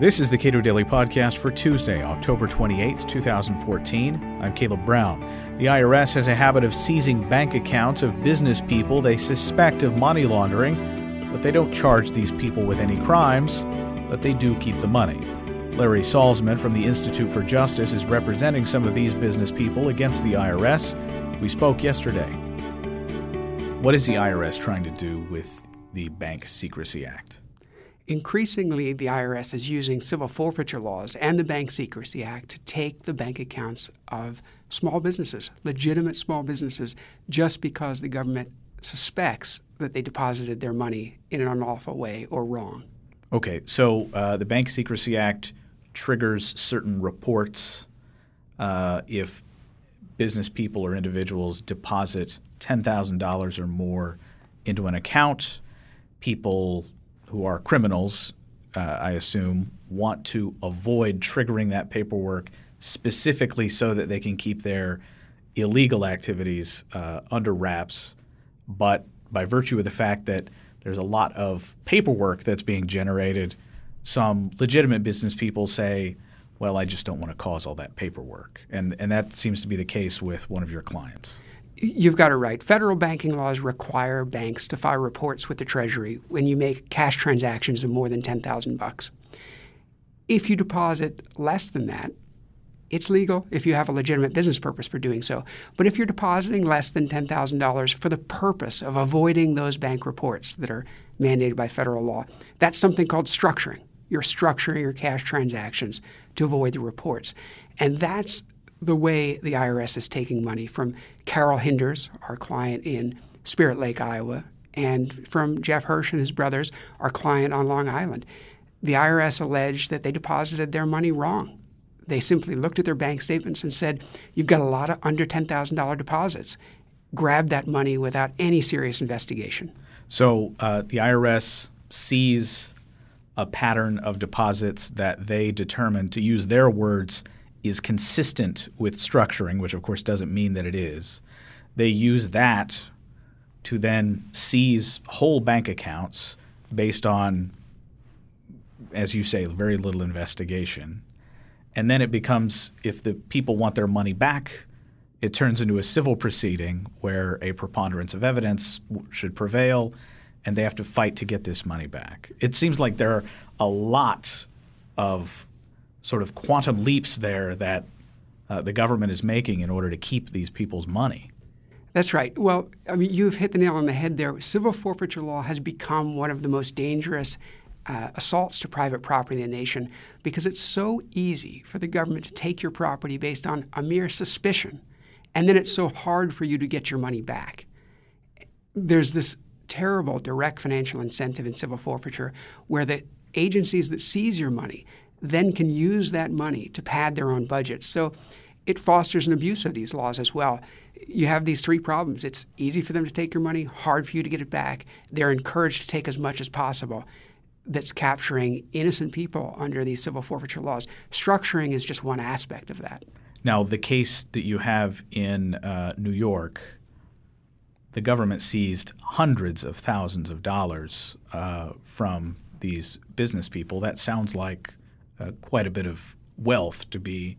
This is the Cato Daily Podcast for Tuesday, October 28th, 2014. I'm Caleb Brown. The IRS has a habit of seizing bank accounts of business people they suspect of money laundering, but they don't charge these people with any crimes, but they do keep the money. Larry Salzman from the Institute for Justice is representing some of these business people against the IRS. We spoke yesterday. What is the IRS trying to do with the Bank Secrecy Act? Increasingly, the IRS is using civil forfeiture laws and the Bank Secrecy Act to take the bank accounts of small businesses, legitimate small businesses, just because the government suspects that they deposited their money in an unlawful way or wrong. Okay, so uh, the Bank Secrecy Act triggers certain reports uh, if business people or individuals deposit $10,000 or more into an account. People who are criminals, uh, I assume, want to avoid triggering that paperwork specifically so that they can keep their illegal activities uh, under wraps. But by virtue of the fact that there's a lot of paperwork that's being generated, some legitimate business people say, well, I just don't want to cause all that paperwork. And, and that seems to be the case with one of your clients. You've got it right. Federal banking laws require banks to file reports with the Treasury when you make cash transactions of more than 10,000 bucks. If you deposit less than that, it's legal if you have a legitimate business purpose for doing so. But if you're depositing less than $10,000 for the purpose of avoiding those bank reports that are mandated by federal law, that's something called structuring. You're structuring your cash transactions to avoid the reports. And that's the way the IRS is taking money from Carol Hinders, our client in Spirit Lake, Iowa, and from Jeff Hirsch and his brothers, our client on Long Island. The IRS alleged that they deposited their money wrong. They simply looked at their bank statements and said, You've got a lot of under $10,000 deposits. Grab that money without any serious investigation. So uh, the IRS sees a pattern of deposits that they determine, to use their words, is consistent with structuring, which of course doesn't mean that it is, they use that to then seize whole bank accounts based on, as you say, very little investigation. And then it becomes if the people want their money back, it turns into a civil proceeding where a preponderance of evidence should prevail and they have to fight to get this money back. It seems like there are a lot of sort of quantum leaps there that uh, the government is making in order to keep these people's money. That's right. Well, I mean, you've hit the nail on the head there. Civil forfeiture law has become one of the most dangerous uh, assaults to private property in the nation because it's so easy for the government to take your property based on a mere suspicion, and then it's so hard for you to get your money back. There's this terrible direct financial incentive in civil forfeiture where the agencies that seize your money then can use that money to pad their own budgets. So it fosters an abuse of these laws as well. You have these three problems. It's easy for them to take your money, hard for you to get it back. They're encouraged to take as much as possible. That's capturing innocent people under these civil forfeiture laws. Structuring is just one aspect of that. Now, the case that you have in uh, New York, the government seized hundreds of thousands of dollars uh, from these business people. That sounds like uh, quite a bit of wealth to be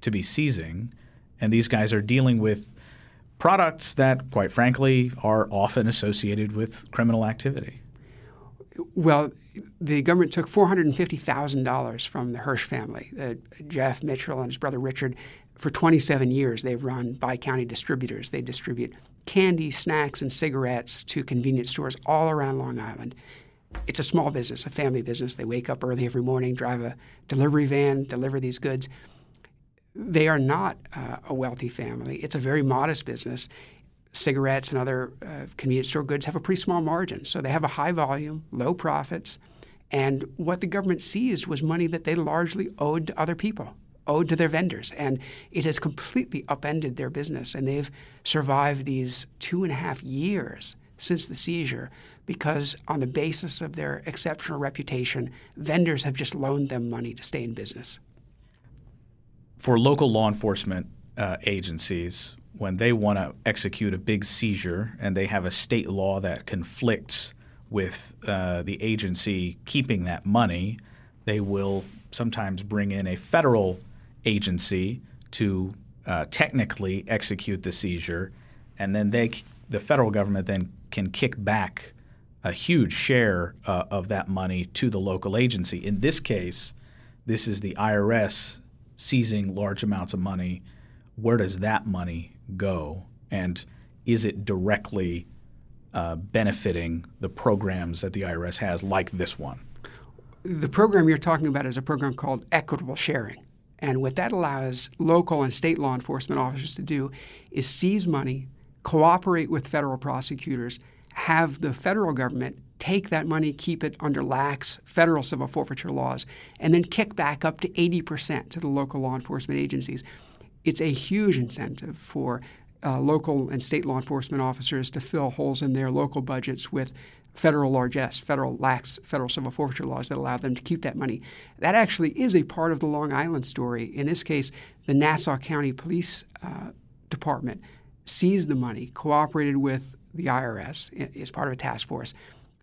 to be seizing, and these guys are dealing with products that, quite frankly, are often associated with criminal activity. Well, the government took four hundred and fifty thousand dollars from the Hirsch family, uh, Jeff Mitchell and his brother Richard. For 27 years, they've run bi county distributors. They distribute candy, snacks, and cigarettes to convenience stores all around Long Island it's a small business, a family business. They wake up early every morning, drive a delivery van, deliver these goods. They are not uh, a wealthy family. It's a very modest business. Cigarettes and other uh, convenience store goods have a pretty small margin, so they have a high volume, low profits. And what the government seized was money that they largely owed to other people, owed to their vendors. And it has completely upended their business. And they've survived these two and a half years since the seizure because, on the basis of their exceptional reputation, vendors have just loaned them money to stay in business. For local law enforcement uh, agencies, when they want to execute a big seizure and they have a state law that conflicts with uh, the agency keeping that money, they will sometimes bring in a federal agency to uh, technically execute the seizure, and then they, the federal government, then can kick back a huge share uh, of that money to the local agency. In this case, this is the IRS seizing large amounts of money. Where does that money go? And is it directly uh, benefiting the programs that the IRS has, like this one? The program you're talking about is a program called equitable sharing. And what that allows local and state law enforcement officers to do is seize money, cooperate with federal prosecutors, have the federal government take that money, keep it under lax federal civil forfeiture laws, and then kick back up to 80% to the local law enforcement agencies. It's a huge incentive for uh, local and state law enforcement officers to fill holes in their local budgets with federal largesse, federal lax federal civil forfeiture laws that allow them to keep that money. That actually is a part of the Long Island story. In this case, the Nassau County Police uh, Department seized the money, cooperated with the IRS is part of a task force.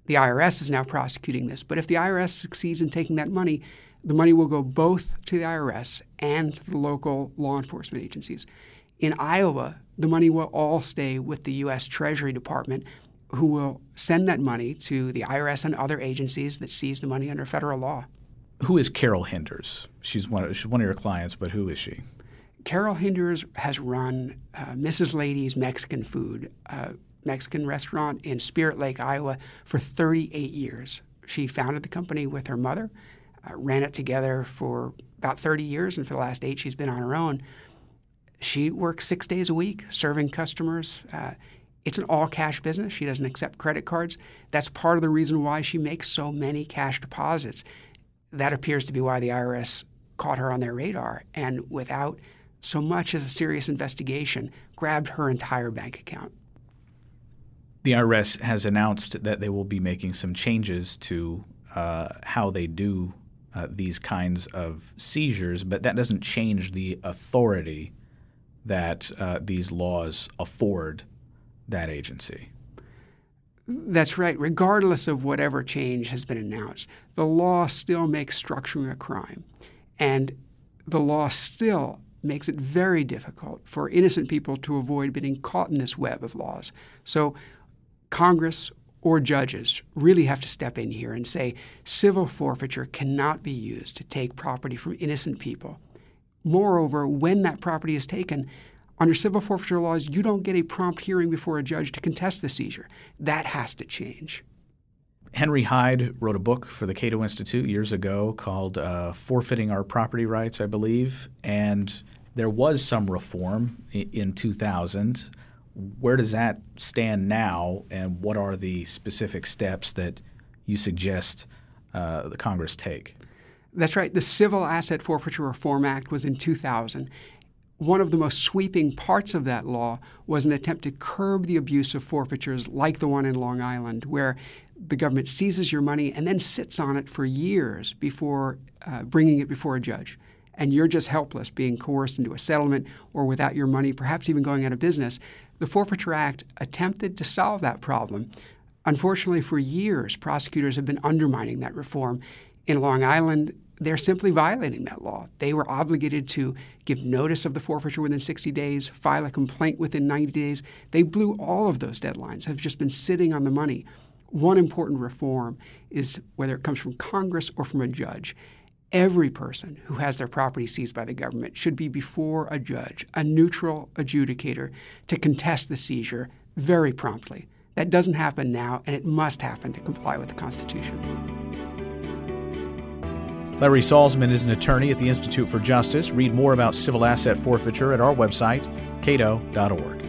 The IRS is now prosecuting this, but if the IRS succeeds in taking that money, the money will go both to the IRS and to the local law enforcement agencies. In Iowa, the money will all stay with the U.S. Treasury Department, who will send that money to the IRS and other agencies that seize the money under federal law. Who is Carol Hinders? She's one of, she's one of your clients, but who is she? Carol Hinders has run uh, Mrs. Lady's Mexican Food, uh, Mexican restaurant in Spirit Lake, Iowa, for 38 years. She founded the company with her mother, uh, ran it together for about 30 years, and for the last eight, she's been on her own. She works six days a week serving customers. Uh, it's an all cash business. She doesn't accept credit cards. That's part of the reason why she makes so many cash deposits. That appears to be why the IRS caught her on their radar and, without so much as a serious investigation, grabbed her entire bank account. The IRS has announced that they will be making some changes to uh, how they do uh, these kinds of seizures, but that doesn't change the authority that uh, these laws afford that agency. That's right. Regardless of whatever change has been announced, the law still makes structuring a crime. And the law still makes it very difficult for innocent people to avoid being caught in this web of laws. So, Congress or judges really have to step in here and say civil forfeiture cannot be used to take property from innocent people Moreover, when that property is taken, under civil forfeiture laws, you don't get a prompt hearing before a judge to contest the seizure. That has to change. Henry Hyde wrote a book for the Cato Institute years ago called uh, Forfeiting Our Property Rights, I believe. And there was some reform in 2000. Where does that stand now, and what are the specific steps that you suggest uh, the Congress take? That's right. The Civil Asset Forfeiture Reform Act was in 2000. One of the most sweeping parts of that law was an attempt to curb the abuse of forfeitures like the one in Long Island, where the government seizes your money and then sits on it for years before uh, bringing it before a judge. And you're just helpless, being coerced into a settlement or without your money, perhaps even going out of business. The Forfeiture Act attempted to solve that problem. Unfortunately, for years, prosecutors have been undermining that reform in Long Island, they're simply violating that law. They were obligated to give notice of the forfeiture within 60 days, file a complaint within 90 days. They blew all of those deadlines, have just been sitting on the money. One important reform is whether it comes from Congress or from a judge. Every person who has their property seized by the government should be before a judge, a neutral adjudicator, to contest the seizure very promptly. That doesn't happen now, and it must happen to comply with the Constitution. Larry Salzman is an attorney at the Institute for Justice. Read more about civil asset forfeiture at our website, cato.org.